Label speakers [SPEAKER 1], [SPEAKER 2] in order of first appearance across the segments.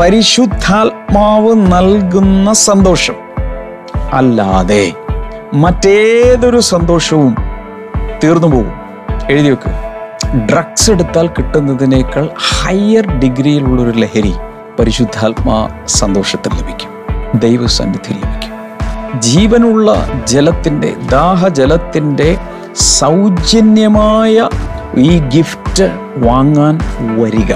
[SPEAKER 1] പരിശുദ്ധാത്മാവ് നൽകുന്ന സന്തോഷം അല്ലാതെ മറ്റേതൊരു സന്തോഷവും തീർന്നു പോകും. എഴുതി വെക്കുക ഡ്രഗ്സ് എടുത്താൽ കിട്ടുന്നതിനേക്കാൾ ഹയർ ഡിഗ്രിയിലുള്ളൊരു ലഹരി പരിശുദ്ധാത്മാ സന്തോഷത്തിൽ ലഭിക്കും. ദൈവസന്നിധിയിൽ ലഭിക്കും. ജീവനുള്ള ജലത്തിന്റെ ദാഹജലത്തിന്റെ സൗജന്യമായ ഈ ഗിഫ്റ്റ് വാങ്ങാൻ വരിക.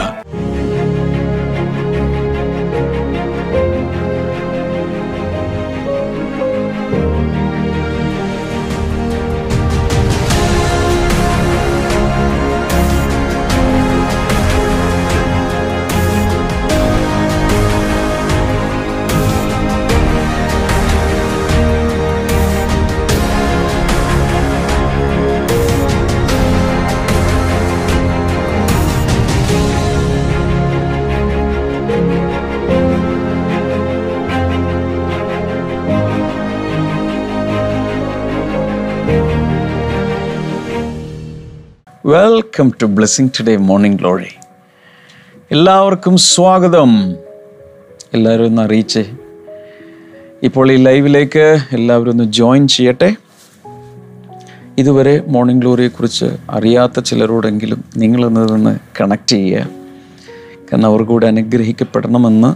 [SPEAKER 1] Welcome to blessing today morning glory എല്ലാവർക്കും സ്വാഗതം. എല്ലാവരും ഒന്ന് അറിയിച്ചേ. ഇപ്പോൾ ഈ ലൈവിലേക്ക് എല്ലാവരും ഒന്ന് ജോയിൻ ചെയ്യട്ടെ. ഇതുവരെ മോർണിംഗ് ഗ്ലോറിയെക്കുറിച്ച് അറിയാത്ത ചിലരോടെങ്കിലും നിങ്ങളിന്ന് നിന്ന് കണക്ട് ചെയ്യുക. കാരണം അവർ കൂടെ അനുഗ്രഹിക്കപ്പെടണമെന്ന്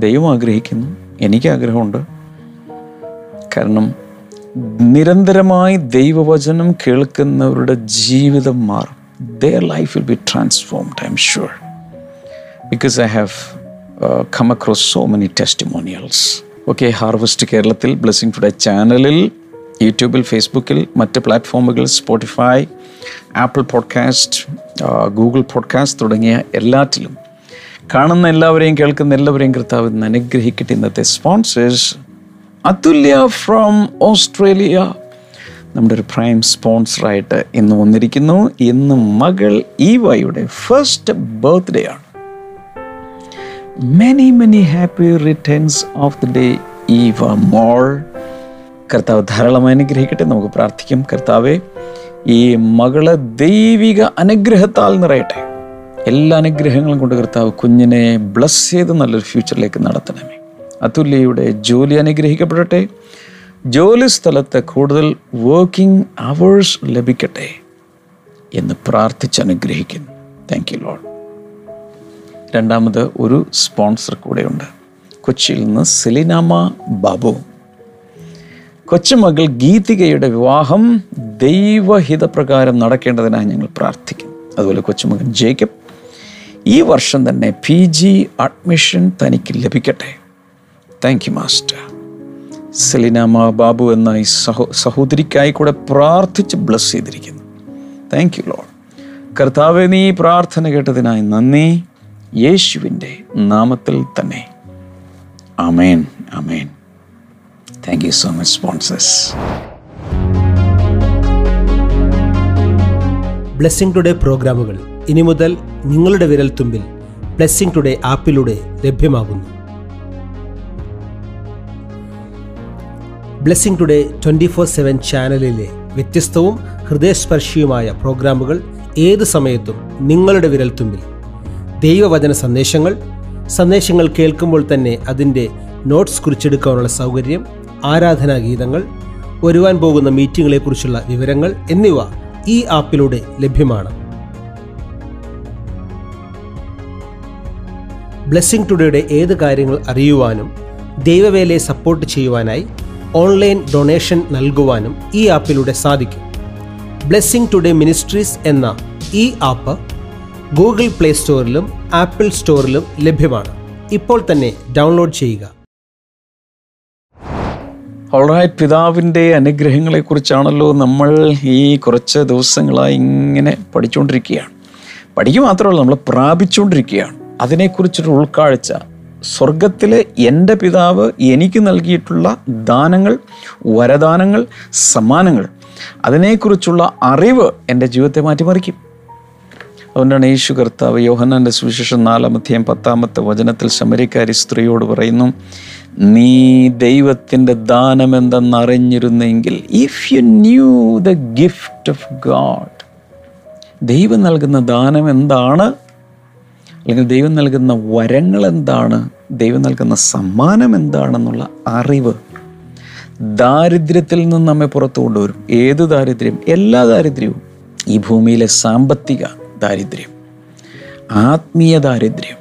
[SPEAKER 1] ദൈവം ആഗ്രഹിക്കുന്നു. എനിക്ക് ആഗ്രഹമുണ്ട്. കാരണം നിരന്തരമായി ദൈവവചനം കേൾക്കുന്നവരുടെ ജീവിതം മാറും. Their life will be transformed I'm sure because I have come across so many testimonials okay harvest കേരളത്തിൽ ബ്ലെസ്സിങ് ടുഡേ ചാനലിൽ യൂട്യൂബിൽ ഫേസ്ബുക്കിൽ മറ്റ് പ്ലാറ്റ്ഫോമുകൾ Spotify Apple podcast Google podcast തുടങ്ങിയ എല്ലാറ്റിലും. കാണുന്ന എല്ലാവരെയും കേൾക്കുന്ന എല്ലാവരെയും കർത്താവ് അനുഗ്രഹിക്കട്ടെ. ഇന്നത്തെ സ്പോൺസേഴ്സ് അതുല്യ ഫ്രോം ഓസ്ട്രേലിയ നമ്മുടെ ഒരു പ്രൈം സ്പോൺസറായിട്ട് ഇന്ന് വന്നിരിക്കുന്നു. ഇന്ന് മകൾ ഈവയുടെ ഫസ്റ്റ് ബർത്ത്ഡേ ആണ്. Many many happy returns of the day Eva മോൾ. കർത്താവ് ധാരാളം അനുഗ്രഹിക്കട്ടെ നമുക്ക് പ്രാർത്ഥിക്കും. കർത്താവെ ഈ മകളെ ദൈവിക അനുഗ്രഹത്താൽ നിറയട്ടെ. എല്ലാ അനുഗ്രഹങ്ങളും കൊണ്ട് കർത്താവ് കുഞ്ഞിനെ ബ്ലസ് ചെയ്ത് നല്ലൊരു ഫ്യൂച്ചറിലേക്ക് നടത്തണമേ. അതുല്യയുടെ ജോലി അനുഗ്രഹിക്കപ്പെടട്ടെ. ജോലി സ്ഥലത്ത് കൂടുതൽ വർക്കിംഗ് അവേഴ്സ് ലഭിക്കട്ടെ എന്ന് പ്രാർത്ഥിച്ച് അനുഗ്രഹിക്കുന്നു. താങ്ക് യു ലോഡ് രണ്ടാമത് ഒരു സ്പോൺസർ കൂടെയുണ്ട്. കൊച്ചിയിൽ നിന്ന് സെലിനാമ ബാബു. കൊച്ചുമകൾ ഗീതികയുടെ വിവാഹം ദൈവഹിതപ്രകാരം നടക്കേണ്ടതിനായി ഞങ്ങൾ പ്രാർത്ഥിക്കും അതുപോലെ കൊച്ചുമകൻ ജേക്കബ് ഈ വർഷം തന്നെ പി ജി അഡ്മിഷൻ തനിക്ക് ലഭിക്കട്ടെ. താങ്ക് യു മാസ്റ്റർ സെലിന മാ ബാബു എന്ന ഈ സഹോ സഹോദരിക്കായി കൂടെ പ്രാർത്ഥിച്ച് ബ്ലസ് ചെയ്തിരിക്കുന്നു. താങ്ക് യു ലോഡ് കർത്താവ് നീ പ്രാർത്ഥന കേട്ടതിനായി നന്ദി. യേശുവിന്റെ നാമത്തിൽ തന്നെ. അമേൻ അമേൻ thank you so much sponsors
[SPEAKER 2] blessing today പ്രോഗ്രാമുകൾ ഇനി മുതൽ നിങ്ങളുടെ വിരൽത്തുമ്പിൽ ബ്ലെസ്സിംഗ് ടുഡേ ആപ്പിലൂടെ ലഭ്യമാകുന്നു. Blessing today twenty four seven ചാനലിലെ വ്യത്യസ്തവും ഹൃദയസ്പർശിയുമായ പ്രോഗ്രാമുകൾ ഏത് സമയത്തും നിങ്ങളുടെ വിരൽത്തുമ്പിൽ. ദൈവവചന സന്ദേശങ്ങൾ സന്ദേശങ്ങൾ കേൾക്കുമ്പോൾ തന്നെ അതിന്റെ നോട്ട്സ് കുറിച്ചെടുക്കാനുള്ള സൗകര്യം ആരാധനാ ഗീതങ്ങൾ വരുവാൻ പോകുന്ന മീറ്റിങ്ങുകളെക്കുറിച്ചുള്ള വിവരങ്ങൾ എന്നിവ ഈ ആപ്പിലൂടെ ലഭ്യമാണ്. ബ്ലെസ്സിംഗ് ടുഡേയുടെ ഏത് കാര്യങ്ങൾ അറിയുവാനും ദൈവവേലയെ സപ്പോർട്ട് ചെയ്യുവാനായി ഓൺലൈൻ ഡൊണേഷൻ നൽകുവാനും ഈ ആപ്പിലൂടെ സാധിക്കും. ബ്ലെസ്സിംഗ് ടുഡേ മിനിസ്ട്രീസ് എന്ന ഈ ആപ്പ് ഗൂഗിൾ പ്ലേ സ്റ്റോറിലും ആപ്പിൾ സ്റ്റോറിലും ലഭ്യമാണ്. ഇപ്പോൾ തന്നെ ഡൗൺലോഡ് ചെയ്യുക.
[SPEAKER 1] ഓൾറൈറ്റ് പിതാവിന്റെ അനുഗ്രഹങ്ങളെക്കുറിച്ചാണല്ലോ നമ്മൾ ഈ കുറച്ച് ദിവസങ്ങളായി ഇങ്ങനെ പഠിച്ചുകൊണ്ടിരിക്കുകയാണ്. പഠിക്കുക മാത്രമല്ല നമ്മൾ പ്രാപിച്ചുകൊണ്ടിരിക്കുകയാണ്. അതിനെക്കുറിച്ചൊരു ഉൾക്കാഴ്ച സ്വർഗത്തിലെ എന്റെ പിതാവ് എനിക്ക് നൽകിയിട്ടുള്ള ദാനങ്ങൾ വരദാനങ്ങൾ സമ്മാനങ്ങൾ അതിനെക്കുറിച്ചുള്ള അറിവ് എന്റെ ജീവിതത്തെ മാറ്റിമറിക്കും. അതുകൊണ്ടാണ് യേശു കർത്താവ് യോഹന്നാന്റെ സുവിശേഷം നാലാമത്തെയും പത്താമത്തെ വചനത്തിൽ ശമരിക്കാരി സ്ത്രീയോട് പറയുന്നു നീ ദൈവത്തിന്റെ ദാനം എന്തെന്നറിഞ്ഞിരുന്നെങ്കിൽ if you knew the gift of God ദൈവം നൽകുന്ന ദാനം എന്താണ് അല്ലെങ്കിൽ ദൈവം നൽകുന്ന വരങ്ങൾ എന്താണ് ദൈവം നൽകുന്ന സമ്മാനം എന്താണെന്നുള്ള അറിവ് ദാരിദ്ര്യത്തിൽ നിന്ന് നമ്മെ പുറത്തു കൊണ്ടുവരും. ഏത് ദാരിദ്ര്യം? എല്ലാ ദാരിദ്ര്യവും. ഈ ഭൂമിയിലെ സാമ്പത്തിക ദാരിദ്ര്യം ആത്മീയ ദാരിദ്ര്യം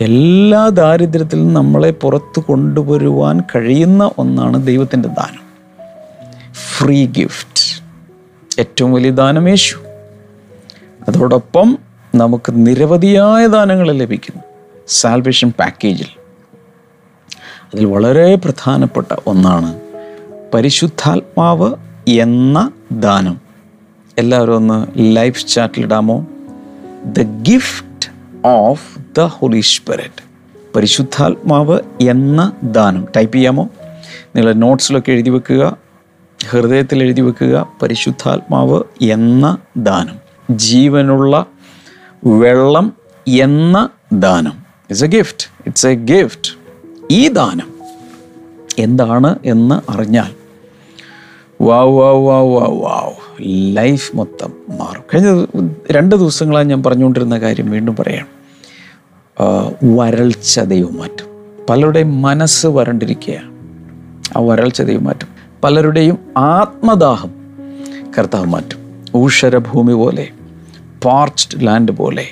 [SPEAKER 1] എല്ലാ ദാരിദ്ര്യത്തിൽ നിന്നും നമ്മളെ പുറത്തു കൊണ്ടുവരുവാൻ കഴിയുന്ന ഒന്നാണ് ദൈവത്തിന്റെ ദാനം. ഫ്രീ ഗിഫ്റ്റ് ഏറ്റവും വലിയ ദാനം യേശു. അതോടൊപ്പം നമുക്ക് നിരവധിയായ ദാനങ്ങൾ ലഭിക്കുന്നു സാൽവേഷൻ പാക്കേജിൽ അതിൽ വളരെ പ്രധാനപ്പെട്ട ഒന്നാണ് പരിശുദ്ധാത്മാവ് എന്ന ദാനം. എല്ലാവരും ഒന്ന് live ചാറ്റിലിടാമോ the gift of the holy spirit പരിശുദ്ധാത്മാവ് എന്ന ദാനം. ടൈപ്പ് ചെയ്യാമോ? നിങ്ങൾ നോട്ട്സിലൊക്കെ എഴുതി വെക്കുക. ഹൃദയത്തിൽ എഴുതി വെക്കുക. പരിശുദ്ധാത്മാവ് എന്ന ദാനം. ജീവനുള്ള വെള്ളം എന്ന ദാനം. It's a gift it's a gift ഈ ദാനം എന്താണ് എന്ന് അറിഞ്ഞാൽ വാവ് വാവ് വാവ് വാവ് വാവ്. ലൈഫ് മൊത്തം മാറും. കഴിഞ്ഞ രണ്ട് ദിവസങ്ങളായി ഞാൻ പറഞ്ഞുകൊണ്ടിരുന്ന കാര്യം വീണ്ടും പറയാം. വരൾച്ച ദൈവം മാറ്റും. പലരുടെയും മനസ്സ് വരണ്ടിരിക്കുകയാണ്. ആ വരൾച്ച ദൈവം മാറ്റും. പലരുടെയും ആത്മദാഹം കർത്താവ് മാറ്റും. ഊഷരഭൂമി പോലെ പാർച്ച്ഡ് ലാൻഡ് പോലെ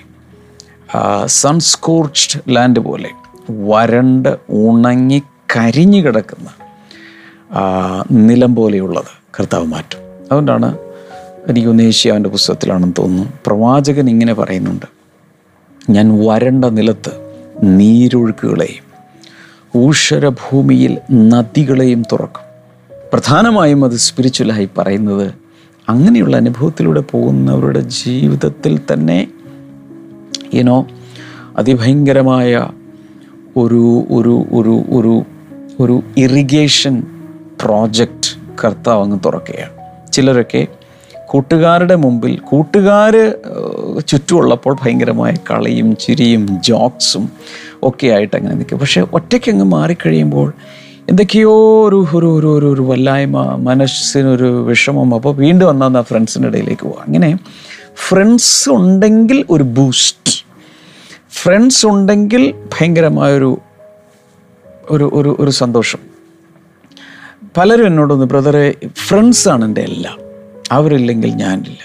[SPEAKER 1] സൺസ്കോർച്ച്ഡ് ലാൻഡ് പോലെ വരണ്ട് ഉണങ്ങി കരിഞ്ഞു കിടക്കുന്ന നിലം പോലെയുള്ളത് കർത്താവ് മാറ്റും. അതുകൊണ്ടാണ് എനിക്ക് ഉന്നേഷ്യാവിന്റെ പുസ്തകത്തിലാണെന്ന് തോന്നുന്നു പ്രവാചകൻ ഇങ്ങനെ പറയുന്നുണ്ട് ഞാൻ വരണ്ട നിലത്ത് നീരൊഴുക്കുകളെയും ഊഷരഭൂമിയിൽ നദികളെയും തുറക്കും. പ്രധാനമായും അത് സ്പിരിച്വലായി പറയുന്നത് അങ്ങനെയുള്ള അനുഭവത്തിലൂടെ പോകുന്നവരുടെ ജീവിതത്തിൽ തന്നെ യുനോ അതിഭയങ്കരമായ ഒരു ഒരു ഒരു ഒരു ഒരു ഇറിഗേഷൻ പ്രോജക്റ്റ് കർത്താവ് അങ്ങ് തുറക്കുകയാണ്. ചിലരൊക്കെ കൂട്ടുകാരുടെ മുമ്പിൽ കൂട്ടുകാർ ചുറ്റുമുള്ളപ്പോൾ ഭയങ്കരമായ കളിയും ചിരിയും ജോക്സും ഒക്കെ ആയിട്ട് അങ്ങനെ നിൽക്കും. പക്ഷേ ഒറ്റയ്ക്ക് അങ്ങ് മാറിക്കഴിയുമ്പോൾ എന്തൊക്കെയോ ഒരു ഒരു ഒരു ഒരു ഒരു വല്ലായ്മ മനസ്സിനൊരു വിഷമം. അപ്പോൾ വീണ്ടും വന്നാൽ ആ ഫ്രണ്ട്സിന്റെ ഇടയിലേക്ക് പോകും അങ്ങനെ ഫ്രണ്ട്സ് ഉണ്ടെങ്കിൽ ഒരു ബൂസ്റ്റ് ഫ്രണ്ട്സ് ഉണ്ടെങ്കിൽ ഭയങ്കരമായൊരു ഒരു ഒരു ഒരു സന്തോഷം. പലരും എന്നോടൊന്ന് ബ്രദറെ ഫ്രണ്ട്സാണ് എന്റെ എല്ലാം. അവരില്ലെങ്കിൽ ഞാനില്ല.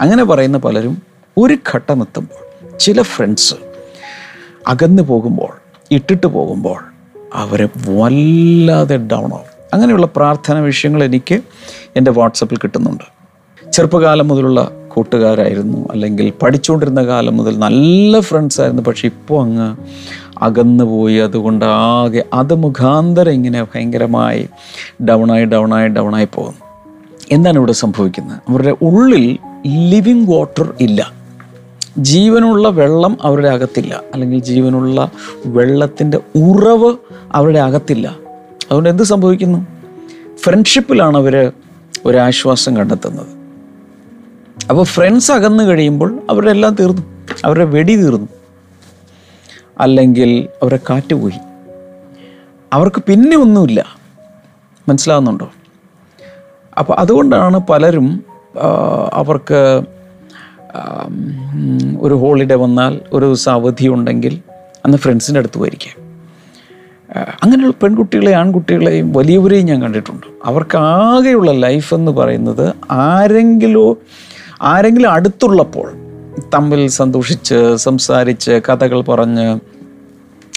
[SPEAKER 1] അങ്ങനെ പറയുന്ന പലരും ഒരു ഘട്ടം എത്തുമ്പോൾ ചില ഫ്രണ്ട്സ് അകന്നു പോകുമ്പോൾ ഇട്ടിട്ട് പോകുമ്പോൾ അവരെ വല്ലാതെ ഡൗൺ ആവും. അങ്ങനെയുള്ള പ്രാർത്ഥന വിഷയങ്ങൾ എനിക്ക് എന്റെ വാട്സപ്പിൽ കിട്ടുന്നുണ്ട്. ചെറുപ്പകാലം മുതലുള്ള കൂട്ടുകാരായിരുന്നു. അല്ലെങ്കിൽ പഠിച്ചുകൊണ്ടിരുന്ന കാലം മുതൽ നല്ല ഫ്രണ്ട്സ് ആയിരുന്നു. പക്ഷെ ഇപ്പോൾ അങ്ങ് അകന്നു പോയി. അതുകൊണ്ട് ആകെ അത് മുഖാന്തരം ഇങ്ങനെ ഭയങ്കരമായി ഡൗണായി ഡൗണായി ഡൗണായി പോകുന്നു. എന്താണ് ഇവിടെ സംഭവിക്കുന്നത്? അവരുടെ ഉള്ളിൽ ലിവിങ് വാട്ടർ ഇല്ല. ജീവനുള്ള വെള്ളം അവരുടെ അകത്തില്ല. അല്ലെങ്കിൽ ജീവനുള്ള വെള്ളത്തിന്റെ ഉറവ് അവരുടെ അകത്തില്ല. അതുകൊണ്ട് എന്ത് സംഭവിക്കുന്നു? ഫ്രണ്ട്ഷിപ്പിലാണ് അവർ ഒരാശ്വാസം കണ്ടെത്തുന്നത്. അപ്പോൾ ഫ്രണ്ട്സ് അകന്നു കഴിയുമ്പോൾ അവരുടെ എല്ലാം തീർന്നു. അവരുടെ വെടി തീർന്നു. അല്ലെങ്കിൽ അവരെ കാറ്റ് പോയി. അവർക്ക് പിന്നെ ഒന്നുമില്ല. മനസ്സിലാവുന്നുണ്ടോ? അപ്പോൾ അതുകൊണ്ടാണ് പലരും അവർക്ക് ഒരു ഹോളിഡേ വന്നാൽ ഒരു ദിവസം അവധി ഉണ്ടെങ്കിൽ അന്ന് ഫ്രണ്ട്സിന്റെ അടുത്ത് പോയിരിക്കാം അങ്ങനെയുള്ള പെൺകുട്ടികളെ ആൺകുട്ടികളെയും വലിയവരെയും ഞാൻ കണ്ടിട്ടുണ്ട്. അവർക്ക് ആകെയുള്ള ലൈഫ് എന്ന് പറയുന്നത് ആരെങ്കിലും ആരെങ്കിലും അടുത്തുള്ളപ്പോൾ തമ്മിൽ സന്തോഷിച്ച് സംസാരിച്ച് കഥകൾ പറഞ്ഞ്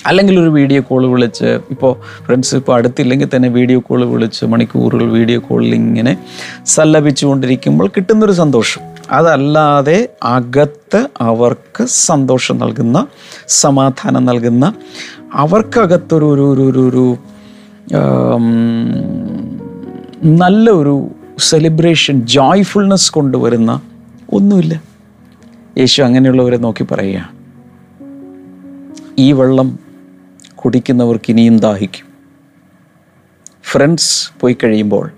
[SPEAKER 1] അല്ലെങ്കിൽ ഒരു വീഡിയോ കോൾ വിളിച്ച് ഇപ്പോൾ ഫ്രണ്ട്സ് ഇപ്പോൾ അടുത്തില്ലെങ്കിൽ തന്നെ വീഡിയോ കോൾ വിളിച്ച് മണിക്കൂറുകൾ വീഡിയോ കോളിൽ ഇങ്ങനെ സല്ലപിച്ചുകൊണ്ടിരിക്കുമ്പോൾ കിട്ടുന്നൊരു സന്തോഷം. അതല്ലാതെ അകത്ത് അവർക്ക് സന്തോഷം നൽകുന്ന സമാധാനം നൽകുന്ന അവർക്കകത്തൊരു ഒരു ഒരു ഒരു ഒരു നല്ല ഒരു സെലിബ്രേഷൻ ജോയ്ഫുൾനെസ് കൊണ്ടുവരുന്ന ഒന്നുമില്ല. യേശു അങ്ങനെയുള്ളവരെ നോക്കി പറയുക. ഈ വെള്ളം കുടിക്കുന്നവർക്ക് ഇനിയും ദാഹിക്കും. ഫ്രണ്ട്സ് പോയി കഴിയുമ്പോൾ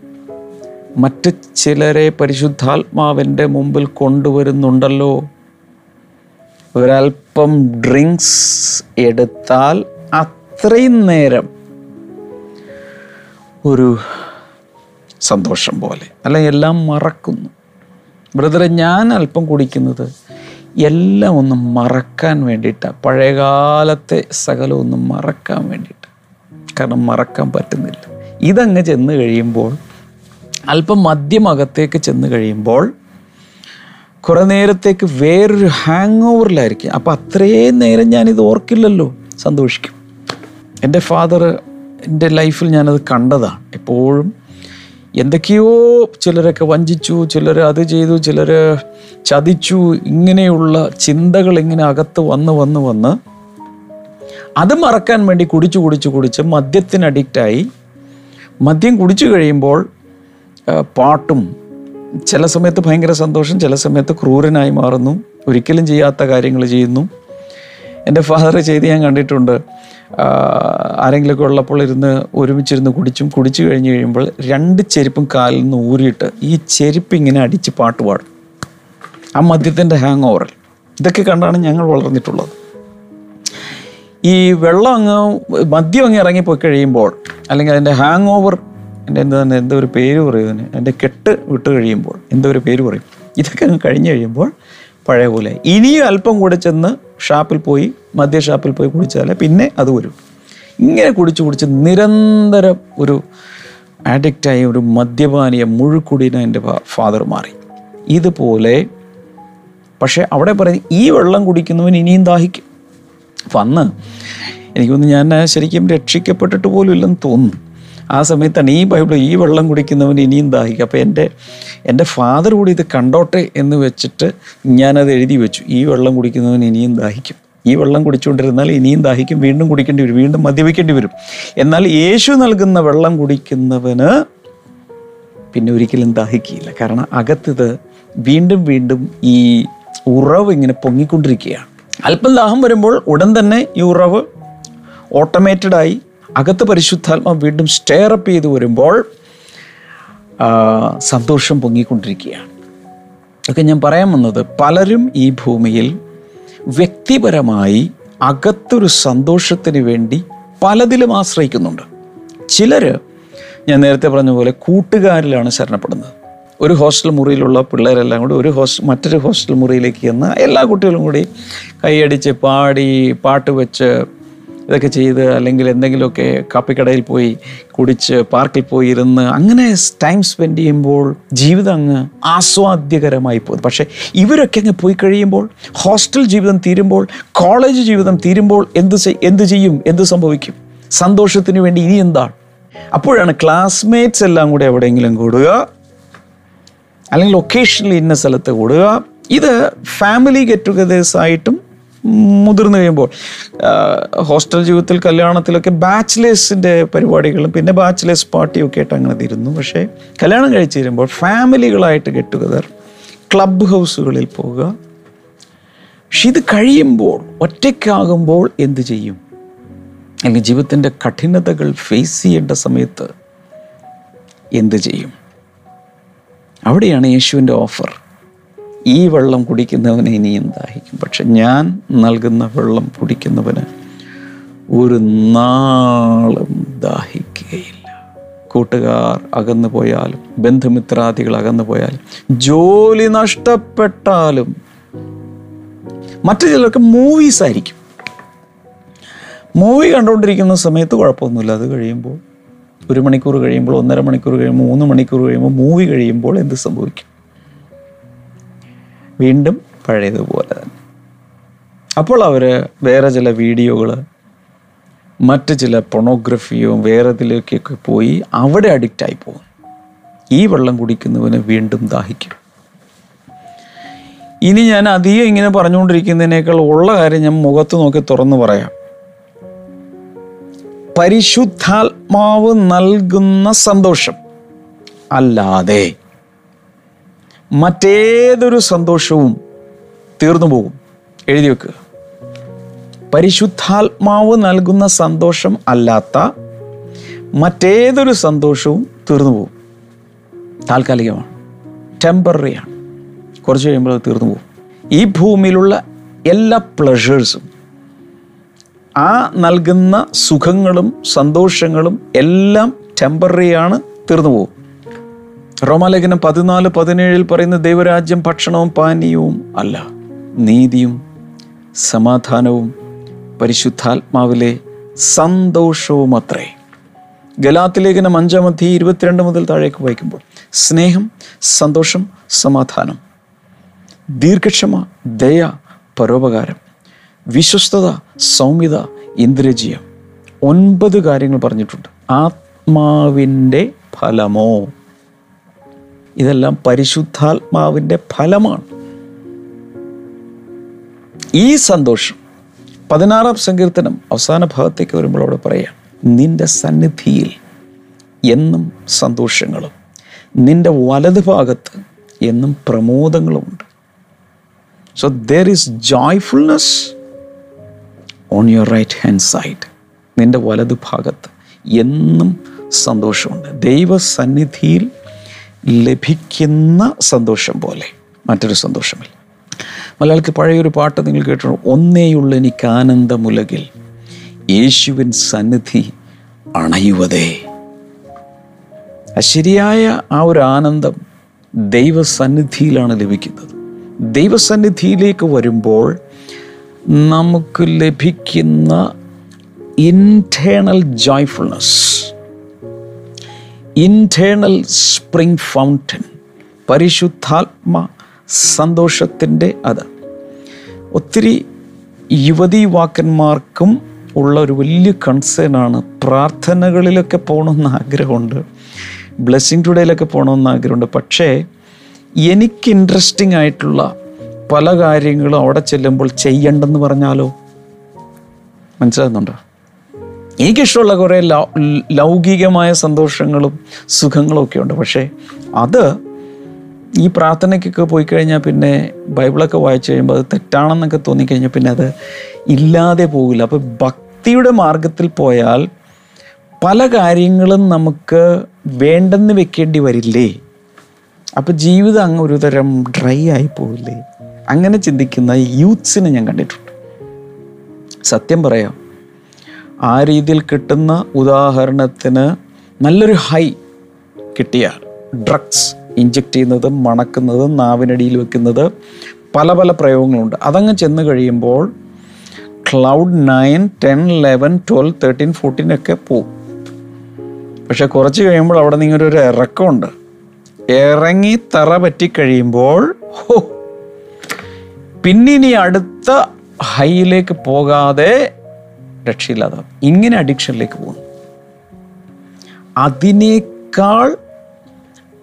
[SPEAKER 1] മറ്റ് ചിലരെ പരിശുദ്ധാത്മാവിന്റെ മുമ്പിൽ കൊണ്ടുവരുന്നുണ്ടല്ലോ. ഒരൽപ്പം ഡ്രിങ്ക്സ് എടുത്താൽ അത്രയും നേരം ഒരു സന്തോഷം പോലെ അല്ലെങ്കിൽ എല്ലാം മറക്കുന്നു. ബ്രദറെ ഞാൻ അല്പം കുടിക്കുന്നത് എല്ലാം ഒന്ന് മറക്കാൻ വേണ്ടിയിട്ടാണ് പഴയകാലത്തെ സകലം ഒന്ന് മറക്കാൻ വേണ്ടിയിട്ട്. കാരണം മറക്കാൻ പറ്റുന്നില്ല. ഇതങ്ങ് ചെന്ന് കഴിയുമ്പോൾ അല്പം മദ്യമകത്തേക്ക് ചെന്ന് കഴിയുമ്പോൾ കുറേ നേരത്തേക്ക് വേറൊരു ഹാങ് ഓവറിലായിരിക്കും അപ്പം അത്രയും നേരം ഞാനിത് ഓർക്കില്ലല്ലോ. സന്തോഷിക്കും. എന്റെ ഫാദർ എന്റെ ലൈഫിൽ ഞാനത് കണ്ടതാണ് എപ്പോഴും എന്തൊക്കെയോ ചിലരൊക്കെ വഞ്ചിച്ചു ചിലർ അത് ചെയ്തു ചിലർ ചതിച്ചു ഇങ്ങനെയുള്ള ചിന്തകൾ ഇങ്ങനെ അകത്ത് വന്ന് വന്ന് വന്ന് അത് മറക്കാൻ വേണ്ടി കുടിച്ച് കുടിച്ച് കുടിച്ച് മദ്യത്തിന് അഡിക്റ്റായി മദ്യം കുടിച്ചു കഴിയുമ്പോൾ പാട്ടും ചില സമയത്ത് ഭയങ്കര സന്തോഷം ചില സമയത്ത് ക്രൂരനായി മാറുന്നു. ഒരിക്കലും ചെയ്യാത്ത കാര്യങ്ങൾ ചെയ്യുന്നു. എന്റെ ഫാദർ ചെയ്ത് ഞാൻ കണ്ടിട്ടുണ്ട്. ആരെങ്കിലുമൊക്കെ ഉള്ളപ്പോൾ ഇരുന്ന് ഒരുമിച്ചിരുന്ന് കുടിച്ചും കുടിച്ചു കഴിഞ്ഞ് കഴിയുമ്പോൾ രണ്ട് ചെരുപ്പും കാലിൽ നിന്ന് ഊരിയിട്ട് ഈ ചെരുപ്പ് ഇങ്ങനെ അടിച്ച് പാട്ട് പാടും. ആ മദ്യത്തിന്റെ ഹാങ് ഓവറിൽ ഇതൊക്കെ കണ്ടാണ് ഞങ്ങൾ വളർന്നിട്ടുള്ളത്. ഈ വെള്ളം അങ്ങ് മദ്യം അങ്ങ് ഇറങ്ങിപ്പോയി കഴിയുമ്പോൾ അല്ലെങ്കിൽ അതിന്റെ ഹാങ് ഓവർ എന്റെ എന്താ എന്തോ ഒരു പേര് പറയും അതിന്. എന്റെ കെട്ട് വിട്ട് കഴിയുമ്പോൾ എന്തോ ഒരു പേര് പറയും. ഇതൊക്കെ അങ്ങ് കഴിഞ്ഞ് കഴിയുമ്പോൾ പഴയ പോലെ. ഇനിയും അല്പം കൂടെ ചെന്ന് ഷാപ്പിൽ പോയി മദ്യ ഷാപ്പിൽ പോയി കുടിച്ചാൽ പിന്നെ അത് വരും. ഇങ്ങനെ കുടിച്ച് കുടിച്ച് നിരന്തരം ഒരു ആഡിക്റ്റായി ഒരു മദ്യപാനിയ മുഴുക്കുടിന എന്റെ ഫാദർ മാറി. ഇതുപോലെ പക്ഷേ അവിടെ പറയുന്നത് ഈ വെള്ളം കുടിക്കുന്നവൻ ഇനിയും ദാഹിക്കും. അപ്പം അന്ന് എനിക്കൊന്ന് ഞാൻ ശരിക്കും രക്ഷിക്കപ്പെട്ടിട്ട് പോലും ഇല്ലെന്ന് തോന്നുന്നു. ആ സമയത്താണ് ഈ ബൈബിൾ ഈ വെള്ളം കുടിക്കുന്നവൻ ഇനിയും ദാഹിക്കും. അപ്പോൾ എന്റെ എന്റെ ഫാദർ കൂടി ഇത് കണ്ടോട്ടെ എന്ന് വെച്ചിട്ട് ഞാനത് എഴുതി വെച്ചു. ഈ വെള്ളം കുടിക്കുന്നവൻ ഇനിയും ദാഹിക്കും. ഈ വെള്ളം കുടിച്ചുകൊണ്ടിരുന്നാൽ ഇനിയും ദാഹിക്കും. വീണ്ടും കുടിക്കേണ്ടി വരും. വീണ്ടും മദ്യപിക്കേണ്ടി വരും. എന്നാൽ യേശു നൽകുന്ന വെള്ളം കുടിക്കുന്നവന് പിന്നെ ഒരിക്കലും ദാഹിക്കുകയില്ല. കാരണം അകത്തിത് വീണ്ടും വീണ്ടും ഈ ഉറവ് ഇങ്ങനെ പൊങ്ങിക്കൊണ്ടിരിക്കുകയാണ്. അല്പം ദാഹം വരുമ്പോൾ ഉടൻ തന്നെ ഈ ഉറവ് ഓട്ടോമേറ്റഡായി അകത്ത് പരിശുദ്ധാത്മാവ് വീണ്ടും സ്റ്റെയറപ്പ് ചെയ്ത് വരുമ്പോൾ സന്തോഷം പൊങ്ങിക്കൊണ്ടിരിക്കുകയാണ്. ഒക്കെ ഞാൻ പറയാൻ വന്നത് പലരും ഈ ഭൂമിയിൽ വ്യക്തിപരമായി അകത്തൊരു സന്തോഷത്തിന് വേണ്ടി പലതിലും ആശ്രയിക്കുന്നുണ്ട്. ചിലർ ഞാൻ നേരത്തെ പറഞ്ഞ പോലെ കൂട്ടുകാരിലാണ് ശരണപ്പെടുന്നത്. ഒരു ഹോസ്റ്റൽ മുറിയിലുള്ള പിള്ളേരെല്ലാം കൂടി ഒരു ഹോസ്റ്റൽ മറ്റൊരു ഹോസ്റ്റൽ മുറിയിലേക്ക് ചെന്ന് എല്ലാ കുട്ടികളും കൂടി കൈയടിച്ച് പാടി പാട്ട് വെച്ച് ഇതൊക്കെ ചെയ്ത് അല്ലെങ്കിൽ എന്തെങ്കിലുമൊക്കെ കാപ്പിക്കടയിൽ പോയി കുടിച്ച് പാർക്കിൽ പോയി ഇരുന്ന് അങ്ങനെ ടൈം സ്പെൻഡ് ചെയ്യുമ്പോൾ ജീവിതം അങ്ങ് ആസ്വാദ്യകരമായി പോകും പക്ഷേ ഇവരൊക്കെ അങ്ങ് പോയി കഴിയുമ്പോൾ ഹോസ്റ്റൽ ജീവിതം തീരുമ്പോൾ കോളേജ് ജീവിതം തീരുമ്പോൾ എന്ത് എന്ത് ചെയ്യും? എന്ത് സംഭവിക്കും? സന്തോഷത്തിന് വേണ്ടി ഇനി എന്താണ്? അപ്പോഴാണ് ക്ലാസ്മേറ്റ്സ് എല്ലാം കൂടെ എവിടെയെങ്കിലും കൂടുക അല്ലെങ്കിൽ ഒക്കേഷണലി ഇന്ന സ്ഥലത്ത് കൂടുക. ഇത് ഫാമിലി ഗെറ്റ് ടുഗദേഴ്സ് ആയിട്ടും മുതിർന്നു കഴിയുമ്പോൾ ഹോസ്റ്റൽ ജീവിതത്തിൽ കല്യാണത്തിലൊക്കെ ബാച്ചിലേഴ്സിന്റെ പരിപാടികളും പിന്നെ ബാച്ചിലേഴ്സ് പാർട്ടിയും ഒക്കെ ആയിട്ട് അങ്ങനെ തീരുന്നു. പക്ഷേ കല്യാണം കഴിച്ച് തീരുമ്പോൾ ഫാമിലികളായിട്ട് ഗെറ്റ് ടുഗദർ ക്ലബ് ഹൗസുകളിൽ പോവുക. പക്ഷെ ഇത് കഴിയുമ്പോൾ ഒറ്റയ്ക്കാകുമ്പോൾ എന്ത് ചെയ്യും? അല്ലെങ്കിൽ ജീവിതത്തിന്റെ കഠിനതകൾ ഫേസ് ചെയ്യേണ്ട സമയത്ത് എന്ത് ചെയ്യും? അവിടെയാണ് യേശുവിന്റെ ഓഫർ ഈ വെള്ളം കുടിക്കുന്നവനെ ഇനിയും ദാഹിക്കും പക്ഷെ ഞാൻ നൽകുന്ന വെള്ളം കുടിക്കുന്നവന് ഒരു നാളും ദാഹിക്കുകയില്ല. കൂട്ടുകാർ അകന്നു പോയാലും ബന്ധുമിത്രാദികൾ അകന്നു പോയാലും ജോലി നഷ്ടപ്പെട്ടാലും മറ്റു ചിലർക്ക് മൂവീസ് ആയിരിക്കും. മൂവി കണ്ടുകൊണ്ടിരിക്കുന്ന സമയത്ത് കുഴപ്പമൊന്നുമില്ല. അത് കഴിയുമ്പോൾ ഒരു മണിക്കൂർ കഴിയുമ്പോൾ ഒന്നര മണിക്കൂർ കഴിയുമ്പോൾ മൂന്ന് മണിക്കൂർ കഴിയുമ്പോൾ മൂവി കഴിയുമ്പോൾ എന്ത് സംഭവിക്കും? വീണ്ടും പഴയതുപോലെ തന്നെ. അപ്പോൾ അവർ വേറെ ചില വീഡിയോകൾ മറ്റ് ചില പൊണോഗ്രഫിയോ വേറെ ഇതിലേക്കൊക്കെ പോയി അവിടെ അഡിക്റ്റായി പോകും. ഈ വെള്ളം കുടിക്കുന്നവന് വീണ്ടും ദാഹിക്കും. ഇനി ഞാൻ അധികം ഇങ്ങനെ പറഞ്ഞുകൊണ്ടിരിക്കുന്നതിനേക്കാൾ ഉള്ള കാര്യം ഞാൻ മുഖത്ത് നോക്കി തുറന്നു പറയാം. പരിശുദ്ധാത്മാവ് നൽകുന്ന സന്തോഷം അല്ലാതെ മറ്റേതൊരു സന്തോഷവും തീർന്നു പോകും. എഴുതി വെക്കുക പരിശുദ്ധാത്മാവ് നൽകുന്ന സന്തോഷം അല്ലാത്ത മറ്റേതൊരു സന്തോഷവും തീർന്നു പോകും. താൽക്കാലികമാണ്. ടെമ്പററിയാണ് കുറച്ച് കഴിയുമ്പോൾ അത് തീർന്നു പോകും. ഈ ഭൂമിയിലുള്ള എല്ലാ പ്ലഷേഴ്സും ആ നൽകുന്ന സുഖങ്ങളും സന്തോഷങ്ങളും എല്ലാം ടെമ്പററിയാണ് തീർന്നു പോകും. റോമാലേഖനം പതിനാല് പതിനേഴിൽ പറയുന്ന ദൈവരാജ്യം ഭക്ഷണവും പാനീയവും അല്ല. നീതിയും സമാധാനവും പരിശുദ്ധാത്മാവിലെ സന്തോഷവും അത്രേ ഗലാത്തിലേഖനം അഞ്ചാം അധ്യായം ഇരുപത്തിരണ്ട് മുതൽ താഴേക്ക് വായിക്കുമ്പോൾ സ്നേഹം സന്തോഷം സമാധാനം ദീർഘക്ഷമ ദയ പരോപകാരം വിശ്വസ്തത സൗമ്യത ഇന്ദ്രജീയം ഒൻപത് കാര്യങ്ങൾ പറഞ്ഞിട്ടുണ്ട്. ആത്മാവിന്റെ ഫലമോ? ഇതെല്ലാം പരിശുദ്ധാത്മാവിന്റെ ഫലമാണ്. ഈ സന്തോഷം പതിനാറാം സങ്കീർത്തനം അവസാന ഭാഗത്തേക്ക് വരുമ്പോൾ അവിടെ പറയാം നിന്റെ സന്നിധിയിൽ എന്നും സന്തോഷങ്ങളും നിന്റെ വലത് ഭാഗത്ത് എന്നും പ്രമോദങ്ങളുമുണ്ട് so there is joyfulness on your right hand side നിന്റെ വലത് ഭാഗത്ത് എന്നും സന്തോഷമുണ്ട്. ദൈവസന്നിധിയിൽ ലഭിക്കുന്ന സന്തോഷം പോലെ മറ്റൊരു സന്തോഷമില്ല. മലയാളത്തിൽ പഴയൊരു പാട്ട് നിങ്ങൾ കേട്ടിട്ടുണ്ട്? ഒന്നേയുള്ള എനിക്ക് ആനന്ദമുലകിൽ യേശുവിൻ സന്നിധി അണയുവതേ. ശരിയായ ആ ഒരു ആനന്ദം ദൈവസന്നിധിയിലാണ് ലഭിക്കുന്നത്. ദൈവസന്നിധിയിലേക്ക് വരുമ്പോൾ നമുക്ക് ലഭിക്കുന്ന internal joyfulness internal spring fountain പരിശുദ്ധാത്മ സന്തോഷത്തിന്റെ അത്. ഒത്തിരി യുവതി വാക്കന്മാർക്കും ഉള്ള ഒരു വലിയ കൺസേൺ ആണ് പ്രാർത്ഥനകളിലൊക്കെ പോകണമെന്ന് ആഗ്രഹമുണ്ട്. ബ്ലെസ്സിങ് ടുഡേയിലൊക്കെ പോകണമെന്ന് ആഗ്രഹമുണ്ട്. പക്ഷേ എനിക്ക് ഇൻട്രസ്റ്റിംഗ് ആയിട്ടുള്ള പല കാര്യങ്ങളും അവിടെ ചെല്ലുമ്പോൾ ചെയ്യണ്ടെന്ന് പറഞ്ഞാലോ? മനസ്സിലാകുന്നുണ്ടോ? എനിക്കിഷ്ടമുള്ള കുറേ ലൗകികമായ സന്തോഷങ്ങളും സുഖങ്ങളും ഒക്കെ ഉണ്ട്. പക്ഷേ അത് ഈ പ്രാർത്ഥനയ്ക്കൊക്കെ പോയി കഴിഞ്ഞാൽ പിന്നെ ബൈബിളൊക്കെ വായിച്ചു കഴിയുമ്പോൾ അത് തെറ്റാണെന്നൊക്കെ തോന്നിക്കഴിഞ്ഞാൽ പിന്നെ അത് ഇല്ലാതെ പോകില്ല. അപ്പോൾ ഭക്തിയുടെ മാർഗത്തിൽ പോയാൽ പല കാര്യങ്ങളും നമുക്ക് വേണ്ടെന്ന് വെക്കേണ്ടി വരില്ലേ? അപ്പോൾ ജീവിതം അങ്ങ് ഒരു തരം ഡ്രൈ ആയി പോവില്ലേ? അങ്ങനെ ചിന്തിക്കുന്ന യൂത്ത്സിനെ ഞാൻ കണ്ടിട്ടുണ്ട്. സത്യം പറയാം ആ രീതിയിൽ കിട്ടുന്ന ഉദാഹരണത്തിന് നല്ലൊരു ഹൈ കിട്ടിയാൽ ഡ്രഗ്സ് ഇഞ്ചക്ട് ചെയ്യുന്നതും മണക്കുന്നതും നാവിനടിയിൽ വെക്കുന്നത് പല പല പ്രയോഗങ്ങളുണ്ട്. അതങ്ങ് ചെന്ന് കഴിയുമ്പോൾ cloud nine ten eleven twelve thirteen fourteen ഒക്കെ പോവും. പക്ഷെ കുറച്ച് കഴിയുമ്പോൾ അവിടെ നിങ്ങളുടെ ഒരു ഇറക്കമുണ്ട്. ഇറങ്ങി തറ പറ്റിക്കഴിയുമ്പോൾ പിന്നെ ഇനി അടുത്ത ഹൈയിലേക്ക് പോകാതെ രക്ഷയില്ലാതെ ഇങ്ങനെ അഡിക്ഷനിലേക്ക് പോകുന്നു. അതിനേക്കാൾ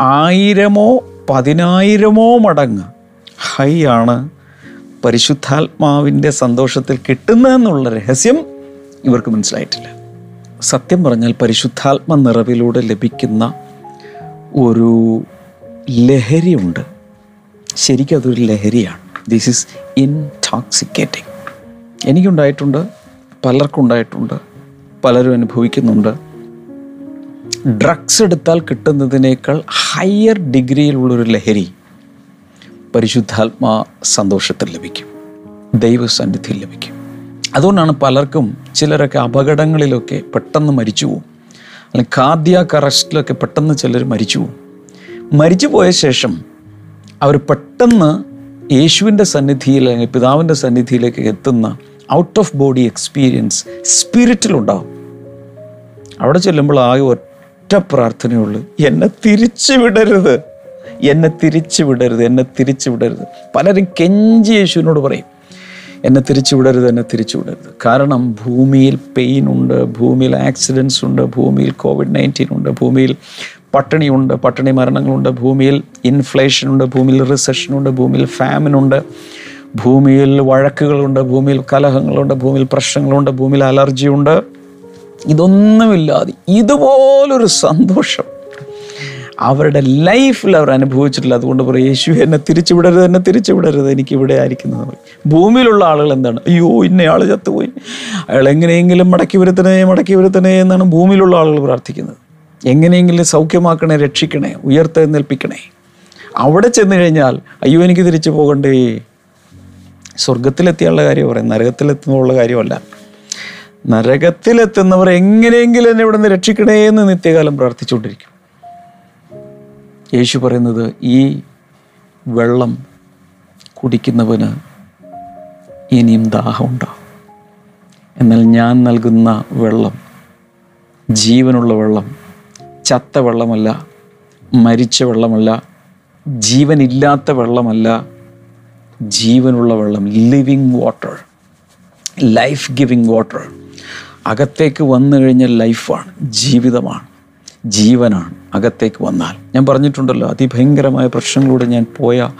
[SPEAKER 1] ആയിരമോ പതിനായിരമോ മടങ്ങ് ഹൈ ആണ് പരിശുദ്ധാത്മാവിന്റെ സന്തോഷത്തിൽ കിട്ടുന്നതെന്നുള്ള രഹസ്യം ഇവർക്ക് മനസ്സിലായിട്ടില്ല. സത്യം പറഞ്ഞാൽ പരിശുദ്ധാത്മ നിറവിലൂടെ ലഭിക്കുന്ന ഒരു ലഹരിയുണ്ട്. ശരിക്കും അതൊരു ലഹരിയാണ്. ദിസ് ഈസ് ഇൻടോക്സിക്കേറ്റിംഗ് എനിക്കുണ്ടായിട്ടുണ്ട്. പലർക്കും ഉണ്ടായിട്ടുണ്ട് പലരും അനുഭവിക്കുന്നുണ്ട്. ഡ്രഗ്സ് എടുത്താൽ കിട്ടുന്നതിനേക്കാൾ ഹയർ ഡിഗ്രിയിലുള്ളൊരു ലഹരി പരിശുദ്ധാത്മാ സന്തോഷത്തിൽ ലഭിക്കും ദൈവസന്നിധിയിൽ ലഭിക്കും. അതുകൊണ്ടാണ് പലർക്കും ചിലരൊക്കെ അപകടങ്ങളിലൊക്കെ പെട്ടെന്ന് മരിച്ചു പോകും അല്ലെങ്കിൽ കാർഡിയാക്ക് അറസ്റ്റിലൊക്കെ പെട്ടെന്ന് ചിലർ മരിച്ചു പോകും മരിച്ചു പോയ ശേഷം അവർ പെട്ടെന്ന് യേശുവിന്റെ സന്നിധിയിൽ അല്ലെങ്കിൽ പിതാവിന്റെ സന്നിധിയിലേക്ക് എത്തുന്ന ഔട്ട് ഓഫ് ബോഡി എക്സ്പീരിയൻസ് സ്പിരിറ്റിലുണ്ടാവും അവിടെ ചെല്ലുമ്പോൾ ആകെ ഒറ്റ പ്രാർത്ഥനയുള്ളൂ. എന്നെ തിരിച്ചു വിടരുത്. എന്നെ തിരിച്ചു വിടരുത്. എന്നെ തിരിച്ചു വിടരുത്. പലരും കെഞ്ചി യേശുവിനോട് പറയും എന്നെ തിരിച്ചു വിടരുത് എന്നെ തിരിച്ചു വിടരുത്. കാരണം ഭൂമിയിൽ പെയിൻ ഉണ്ട് ഭൂമിയിൽ ആക്സിഡൻസ് ഉണ്ട് ഭൂമിയിൽ കോവിഡ് നയന്റീൻ ഉണ്ട് ഭൂമിയിൽ പട്ടിണിയുണ്ട് പട്ടിണി മരണങ്ങളുണ്ട് ഭൂമിയിൽ ഇൻഫ്ലേഷൻ ഉണ്ട് ഭൂമിയിൽ റിസഷൻ ഉണ്ട് ഭൂമിയിൽ ഫാമിനുണ്ട് ഉണ്ട്. ഭൂമിയിൽ വഴക്കുകളുണ്ട് ഭൂമിയിൽ കലഹങ്ങളുണ്ട് ഭൂമിയിൽ പ്രശ്നങ്ങളുണ്ട് ഭൂമിയിൽ അലർജിയുണ്ട്. ഇതൊന്നുമില്ലാതെ ഇതുപോലൊരു സന്തോഷം അവരുടെ ലൈഫിൽ അവർ അനുഭവിച്ചിട്ടില്ല. അതുകൊണ്ട് പറയും യേശു എന്നെ തിരിച്ചുവിടരുത് എന്നെ തിരിച്ചുവിടരുത് എനിക്ക് ഇവിടെ ആയിരിക്കുന്നത്. ഭൂമിയിലുള്ള ആളുകൾ എന്താണ്? അയ്യോ ഇന്നയാൾ ചത്തുപോയി. അയാൾ എങ്ങനെയെങ്കിലും മടക്കി വരുത്തണേ മടക്കി വരുത്തണേ എന്നാണ് ഭൂമിയിലുള്ള ആളുകൾ പ്രാർത്ഥിക്കുന്നത്. എങ്ങനെയെങ്കിലും സൗഖ്യമാക്കണേ രക്ഷിക്കണേ ഉയർത്തെഴുന്നേൽപ്പിക്കണേ. അവിടെ ചെന്ന് കഴിഞ്ഞാൽ അയ്യോ എനിക്ക് തിരിച്ചു പോകണ്ടേ. സ്വർഗത്തിലെത്തിയുള്ള കാര്യം പറയും. നരകത്തിലെത്തുന്നുള്ള കാര്യമല്ല. നരകത്തിലെത്തുന്നവർ എങ്ങനെയെങ്കിലും എന്നെ ഇവിടെ നിന്ന് രക്ഷിക്കണേ എന്ന് നിത്യകാലം പ്രാർത്ഥിച്ചുകൊണ്ടിരിക്കും. യേശു പറയുന്നത് ഈ വെള്ളം കുടിക്കുന്നവന് ഇനിയും ദാഹമുണ്ടാവും എന്നാൽ ഞാൻ നൽകുന്ന വെള്ളം ജീവനുള്ള വെള്ളം ചത്ത വെള്ളമല്ല മരിച്ച വെള്ളമല്ല ജീവനില്ലാത്ത വെള്ളമല്ല ജീവനുള്ള വെള്ളം living water life giving water അകത്തേക്ക് വന്നു കഴിഞ്ഞാൽ ലൈഫാണ് ജീവിതമാണ് ജീവനാണ് അകത്തേക്ക് വന്നാൽ. ഞാൻ പറഞ്ഞിട്ടുണ്ടല്ലോ അതിഭയങ്കരമായ പ്രശ്നങ്ങളിലൂടെ ഞാൻ പോയ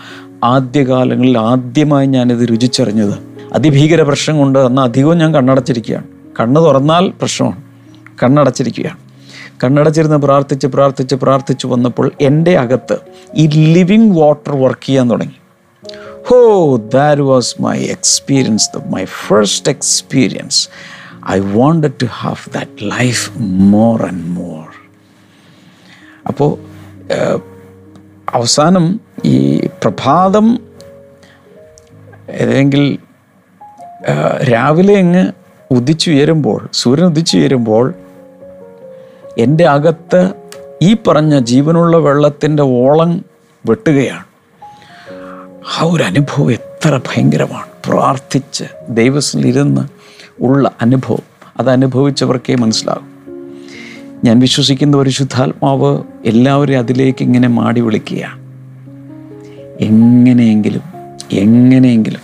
[SPEAKER 1] ആദ്യകാലങ്ങളിൽ ആദ്യമായി ഞാനിത് രുചിച്ചറിഞ്ഞത്. അതിഭീകര പ്രശ്നം കൊണ്ട് അന്ന് അധികവും ഞാൻ കണ്ണടച്ചിരിക്കുകയാണ്. കണ്ണ് തുറന്നാൽ പ്രശ്നമാണ് കണ്ണടച്ചിരിക്കുകയാണ്. കണ്ണടച്ചിരുന്ന് പ്രാർത്ഥിച്ച് പ്രാർത്ഥിച്ച് പ്രാർത്ഥിച്ച് വന്നപ്പോൾ എന്റെ അകത്ത് ഈ ലിവിങ് വാട്ടർ വർക്ക് ചെയ്യാൻ തുടങ്ങി. ഹോ that was my experience my first experience I want to have that life more and more അപ്പോൾ അവസാനം ഈ പ്രഭാതം ഏതെങ്കിൽ രാവിലെ അങ്ങ് ഉദിച്ചുയരുമ്പോൾ സൂര്യൻ ഉദിച്ചുയരുമ്പോൾ എന്റെ അകത്ത് ഈ പറഞ്ഞ ജീവനുള്ള വെള്ളത്തിന്റെ ഓളം വെട്ടുകയാണ്. ആ ഒരു അനുഭവം എത്ര ഭയങ്കരമാണ്. പ്രാർത്ഥിച്ച് ദൈവത്തിലിരുന്ന് ഉള്ള അനുഭവം അത് അനുഭവിച്ചവർക്കേ മനസ്സിലാകും. ഞാൻ വിശ്വസിക്കുന്ന ഒരു ശുദ്ധാത്മാവ് എല്ലാവരെയും അതിലേക്ക് ഇങ്ങനെ മാടി വിളിക്കുകയാണ്. എങ്ങനെയെങ്കിലും എങ്ങനെയെങ്കിലും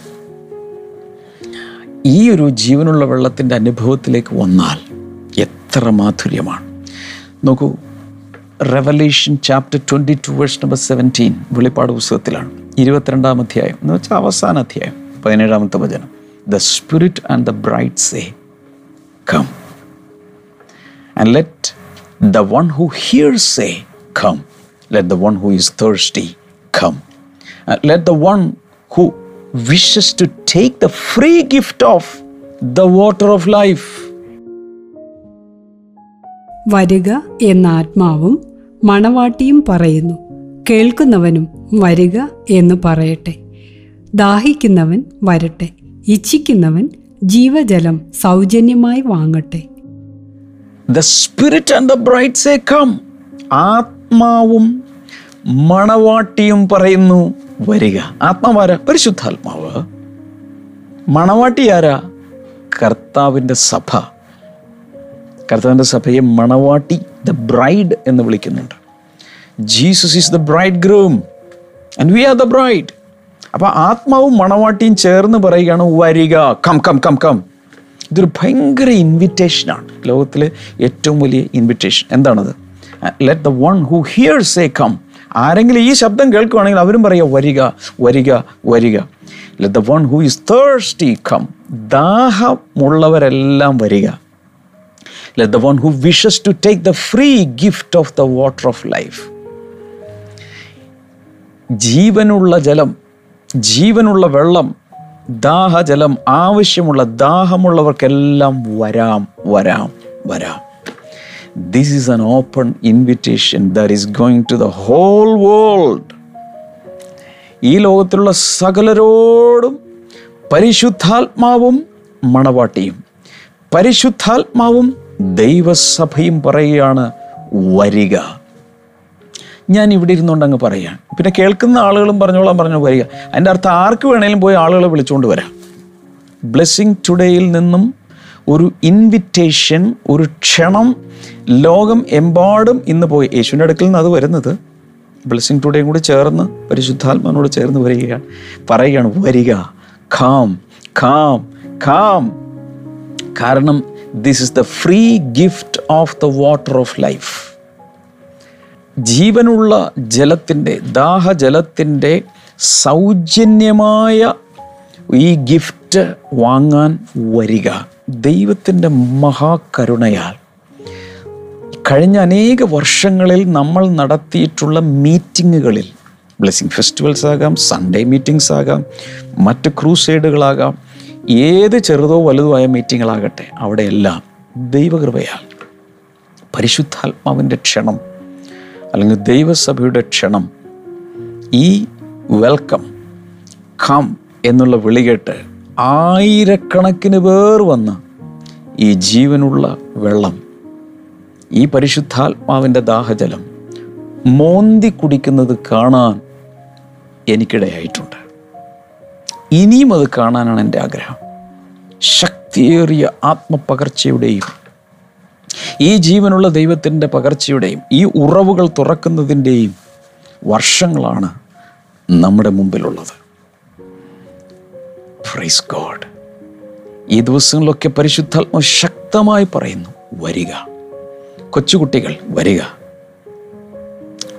[SPEAKER 1] ഈ ഒരു ജീവനുള്ള വെള്ളത്തിന്റെ അനുഭവത്തിലേക്ക് വന്നാൽ എത്ര മാധുര്യമാണ്. നോക്കൂ revelation chapter twenty two verse number seventeen വെളിപ്പാട് പുസ്തകത്തിലാണ്. ഇരുപത്തിരണ്ടാം അധ്യായം എന്ന് വെച്ചാൽ അവസാന അധ്യായം പതിനേഴാമത്തെ വചനം the spirit and the bride say come let the one who hears say, Come. Let the one who is thirsty come. And let the one who wishes to take the free gift of the water of life.
[SPEAKER 3] വരിക എന്ന ആത്മാവും മണവാട്ടിയും പറയുന്നു കേൾക്കുന്നവനും വരിക എന്ന് പറയട്ടെ. ദാഹിക്കുന്നവൻ വരട്ടെ. ഇച്ഛിക്കുന്നവൻ ജീവജലം സൗജന്യമായി വാങ്ങട്ടെ.
[SPEAKER 1] The spirit and the say come ആത്മാവും മണവാട്ടിയും പറയുന്നു വരിക. ആത്മാവാര? പരിശുദ്ധാത്മാവ്. മണവാട്ടി ആരാ? കർത്താവിന്റെ സഭ. കർത്താവിന്റെ സഭയെ മണവാട്ടി ദ ബ്രൈഡ് എന്ന് വിളിക്കുന്നുണ്ട്. Jesus is the bridegroom and we are the bride അപ്പോൾ ആത്മാവും മണവാട്ടിയും ചേർന്ന് പറയുകയാണ് വരിക കം കം കം കം ഇതൊരു ഭയങ്കര ഇൻവിറ്റേഷനാണ് ലോകത്തിലെ ഏറ്റവും വലിയ ഇൻവിറ്റേഷൻ എന്താണത്? Let the one who hears a come ആരെങ്കിലും ഈ ശബ്ദം കേൾക്കുവാണെങ്കിൽ അവരും പറയുക വരിക വരിക വരിക. Let the one who is thirsty come ദാഹമുള്ളവരെല്ലാം വരിക. Let the one who wishes to take the free gift of the water of life ജീവനുള്ള ജലം ജീവനുള്ള വെള്ളം ദാഹജലം ആവശ്യമുള്ള ദാഹമുള്ളവർക്കെല്ലാം വരാം വരാം വരാം. This is an open invitation that is going to the whole world ഈ ലോകത്തിലുള്ള സകലരോടും പരിശുദ്ധാത്മാവും മണവാട്ടിയും പരിശുദ്ധാത്മാവും ദൈവസഭയും പറയുകയാണ് വരിക. ഞാൻ ഇവിടെ ഇരുന്നുകൊണ്ട് അങ്ങ് പറയാം. പിന്നെ കേൾക്കുന്ന ആളുകളും പറഞ്ഞോളാം പറഞ്ഞു വരിക അതിന്റെ അർത്ഥം ആർക്ക് വേണേലും പോയി ആളുകളെ വിളിച്ചുകൊണ്ട് വരാം. ബ്ലെസ്സിങ് ടുഡേയിൽ നിന്നും ഒരു ഇൻവിറ്റേഷൻ ഒരു ക്ഷണം ലോകം എമ്പാടും ഇന്ന് പോയി. യേശുവിന്റെ അടുക്കൽ നിന്ന് അത് വരുന്നത് ബ്ലെസ്സിങ് ടുഡേയും കൂടി ചേർന്ന് പരിശുദ്ധാത്മാനോട് ചേർന്ന് വരികയാണ്. പറയുകയാണ് വരിക. ഖാം ഖാം ഖാം കാരണം this is the free gift of the water of life ജീവനുള്ള ജലത്തിന്റെ ദാഹജലത്തിന്റെ സൗജന്യമായ ഈ ഗിഫ്റ്റ് വാങ്ങാൻ വരിക. ദൈവത്തിന്റെ മഹാകരുണയാൽ കഴിഞ്ഞ അനേക വർഷങ്ങളിൽ നമ്മൾ നടത്തിയിട്ടുള്ള മീറ്റിങ്ങുകളിൽ ബ്ലെസ്സിങ് ഫെസ്റ്റിവൽസ് ആകാം സൺഡേ മീറ്റിങ്സ് ആകാം മറ്റ് ക്രൂസൈഡുകളാകാം ഏത് ചെറുതോ വലുതോ ആയ മീറ്റിങ്ങുകളാകട്ടെ അവിടെയെല്ലാം ദൈവകൃപയാൽ പരിശുദ്ധാത്മാവിന്റെ ക്ഷണം അല്ലെങ്കിൽ ദൈവസഭയുടെ ക്ഷണം ഈ വെൽക്കം കം എന്നുള്ള വിളികേട്ട് ആയിരക്കണക്കിന് പേർ വന്ന് ഈ ജീവനുള്ള വെള്ളം ഈ പരിശുദ്ധാത്മാവിന്റെ ദാഹജലം മോന്തി കുടിക്കുന്നത് കാണാൻ എനിക്കിടയായിട്ടുണ്ട്. ഇനിയും അത് കാണാനാണ് എന്റെ ആഗ്രഹം. ശക്തിയേറിയ ആത്മപകർച്ചയുടെയും ഈ ജീവനുള്ള ദൈവത്തിന്റെ പകർച്ചയുടെയും ഈ ഉറവുകൾ തുറക്കുന്നതിന്റെയും വർഷങ്ങളാണ് നമ്മുടെ മുമ്പിലുള്ളത്. ഗോഡ് ഈ ദിവസങ്ങളിലൊക്കെ പരിശുദ്ധാത്മ ശക്തമായി പറയുന്നു വരിക. കൊച്ചുകുട്ടികൾ വരിക.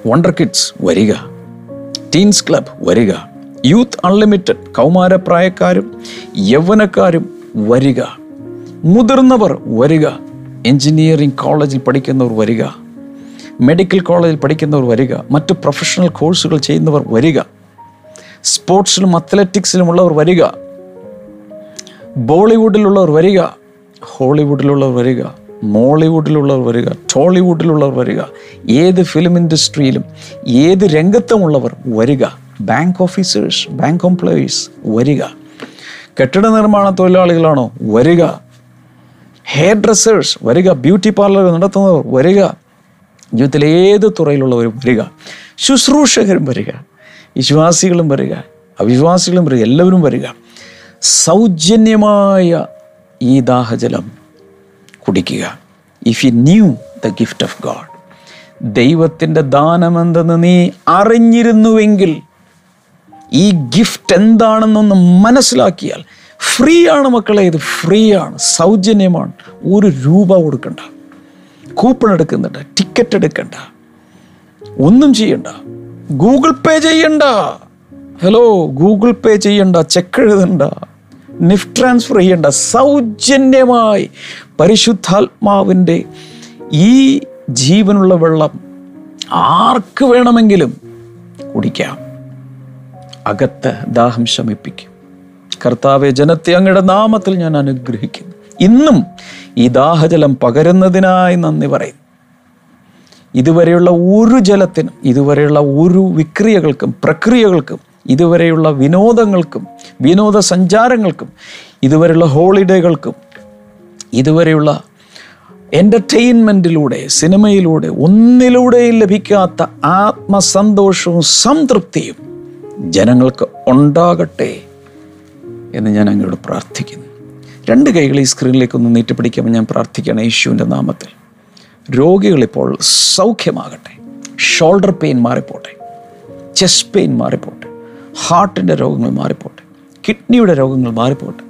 [SPEAKER 1] വണ്ടർ കിഡ്സ് വരിക. ടീൻസ് ക്ലബ് വരിക. യൂത്ത് അൺലിമിറ്റഡ് കൗമാരപ്രായക്കാരും യൗവനക്കാരും വരിക. മുതിർന്നവർ വരിക. എഞ്ചിനീയറിംഗ് കോളേജിൽ പഠിക്കുന്നവർ വരിക മെഡിക്കൽ കോളേജിൽ പഠിക്കുന്നവർ വരിക മറ്റ് പ്രൊഫഷണൽ കോഴ്സുകൾ ചെയ്യുന്നവർ വരിക സ്പോർട്സിലും അത്ലറ്റിക്സിലുമുള്ളവർ വരിക ബോളിവുഡിലുള്ളവർ വരിക ഹോളിവുഡിലുള്ളവർ വരിക മോളിവുഡിലുള്ളവർ വരിക ടോളിവുഡിലുള്ളവർ വരിക ഏത് ഫിലിം ഇൻഡസ്ട്രിയിലും ഏത് രംഗത്തുമുള്ളവർ വരിക ബാങ്ക് ഓഫീസേഴ്സ് ബാങ്ക് എംപ്ലോയീസ് വരിക കെട്ടിട നിർമ്മാണ തൊഴിലാളികളാണോ വരിക ഹെയർ ഡ്രസ്സേഴ്സ് വരിക ബ്യൂട്ടി പാർലർ നടത്തുന്നവർ വരിക ജീവിതത്തിലെ ഏത് തുറയിലുള്ളവരും വരിക ശുശ്രൂഷകരും വരിക വിശ്വാസികളും വരിക അവിശ്വാസികളും വരിക എല്ലാവരും വരിക. സൗജന്യമായ ഈ ദാഹജലം കുടിക്കുക. If you knew the gift of God ദൈവത്തിന്റെ ദാനമെന്തെന്ന് നീ അറിഞ്ഞിരുന്നുവെങ്കിൽ ഈ ഗിഫ്റ്റ് എന്താണെന്നൊന്ന് മനസ്സിലാക്കിയാൽ ഫ്രീ ആണ് മക്കളെ ഇത് ഫ്രീ ആണ് സൗജന്യമാണ്. ഒരു രൂപ കൊടുക്കണ്ട. കൂപ്പൺ എടുക്കുന്നുണ്ട് ടിക്കറ്റ് എടുക്കണ്ട. ഒന്നും ചെയ്യണ്ട. ഗൂഗിൾ പേ ചെയ്യണ്ട. ഹലോ ഗൂഗിൾ പേ ചെയ്യണ്ട ചെക്ക് എഴുതണ്ട. നിഫ്റ്റ് ട്രാൻസ്ഫർ ചെയ്യണ്ട. സൗജന്യമായി പരിശുദ്ധാത്മാവിന്റെ ഈ ജീവനുള്ള വെള്ളം ആർക്ക് വേണമെങ്കിലും കുടിക്കാം. അകത്ത് ദാഹം ശമിപ്പിക്കും. കർത്താവെ ജനത്തെ അങ്ങയുടെ നാമത്തിൽ ഞാൻ അനുഗ്രഹിക്കുന്നു. ഇന്നും ഈ ദാഹജലം പകരുന്നതിനായി നന്ദി പറയും ഇതുവരെയുള്ള ഒരു ജലത്തിനും ഇതുവരെയുള്ള ഒരു വിക്രിയകൾക്കും പ്രക്രിയകൾക്കും ഇതുവരെയുള്ള വിനോദങ്ങൾക്കും വിനോദസഞ്ചാരങ്ങൾക്കും ഇതുവരെയുള്ള ഹോളിഡേകൾക്കും ഇതുവരെയുള്ള എന്റർടൈൻമെന്റിലൂടെ സിനിമയിലൂടെ ഒന്നിലൂടെയും ലഭിക്കാത്ത ആത്മസന്തോഷവും സംതൃപ്തിയും ജനങ്ങൾക്ക് ഉണ്ടാകട്ടെ. എന്ന് ഞാൻ അങ്ങോട് പ്രാർത്ഥിക്കുന്നു. രണ്ട് കൈകൾ ഈ സ്ക്രീനിലേക്ക് ഒന്ന് നീട്ടിപ്പിടിക്കുമ്പോൾ ഞാൻ പ്രാർത്ഥിക്കുകയാണ് യേശുവിന്റെ നാമത്തിൽ. രോഗികളിപ്പോൾ സൗഖ്യമാകട്ടെ. ഷോൾഡർ പെയിൻ മാറിപ്പോട്ടെ. ചെസ്റ്റ് പെയിൻ മാറിപ്പോട്ടെ. ഹാർട്ടിന്റെ രോഗങ്ങൾ മാറിപ്പോട്ടെ. കിഡ്നിയുടെ രോഗങ്ങൾ മാറിപ്പോട്ടെ.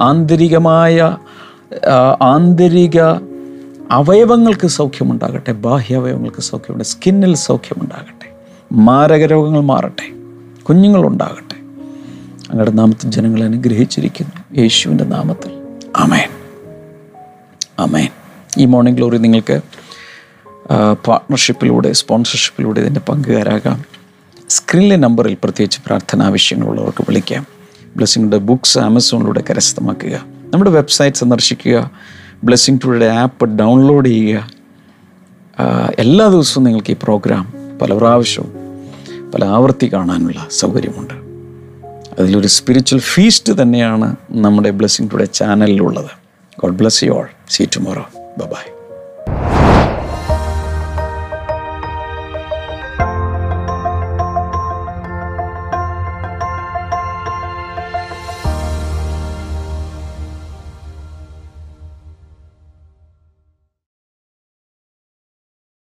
[SPEAKER 1] ആന്തരികമായ ആന്തരിക അവയവങ്ങൾക്ക് സൗഖ്യമുണ്ടാകട്ടെ. ബാഹ്യ അവയവങ്ങൾക്ക് സൗഖ്യമുണ്ട്. സ്കിന്നിൽ സൗഖ്യമുണ്ടാകട്ടെ. മാരക രോഗങ്ങൾ മാറട്ടെ. കുഞ്ഞുങ്ങളുണ്ടാകട്ടെ. അങ്ങയുടെ നാമത്തിൽ ജനങ്ങളെ അനുഗ്രഹിച്ചിരിക്കുന്നു. യേശുവിന്റെ നാമത്തിൽ. അമേൻ അമേൻ ഈ മോർണിംഗ് ഗ്ലോറി നിങ്ങൾക്ക് പാർട്ട്ണർഷിപ്പിലൂടെ സ്പോൺസർഷിപ്പിലൂടെ ഇതിന്റെ പങ്കുകാരാകാം. സ്ക്രീനിലെ നമ്പറിൽ പ്രത്യേകിച്ച് പ്രാർത്ഥന ആവശ്യങ്ങളുള്ളവർക്ക് വിളിക്കാം. ബ്ലെസ്സിങ്ങിന്റെ ബുക്സ് ആമസോണിലൂടെ കരസ്ഥമാക്കുക. നമ്മുടെ വെബ്സൈറ്റ് സന്ദർശിക്കുക. ബ്ലെസ്സിങ് ടുഡേ ആപ്പ് ഡൗൺലോഡ് ചെയ്യുക. എല്ലാ ദിവസവും നിങ്ങൾക്ക് ഈ പ്രോഗ്രാം പല പ്രാവശ്യവും പല ആവർത്തി കാണാനുള്ള സൗകര്യമുണ്ട്. അതിലൊരു സ്പിരിച്വൽ ഫീസ്റ്റ് തന്നെയാണ് നമ്മുടെ blessing today ചാനലിലുള്ളത് God bless you all see tomorrow bye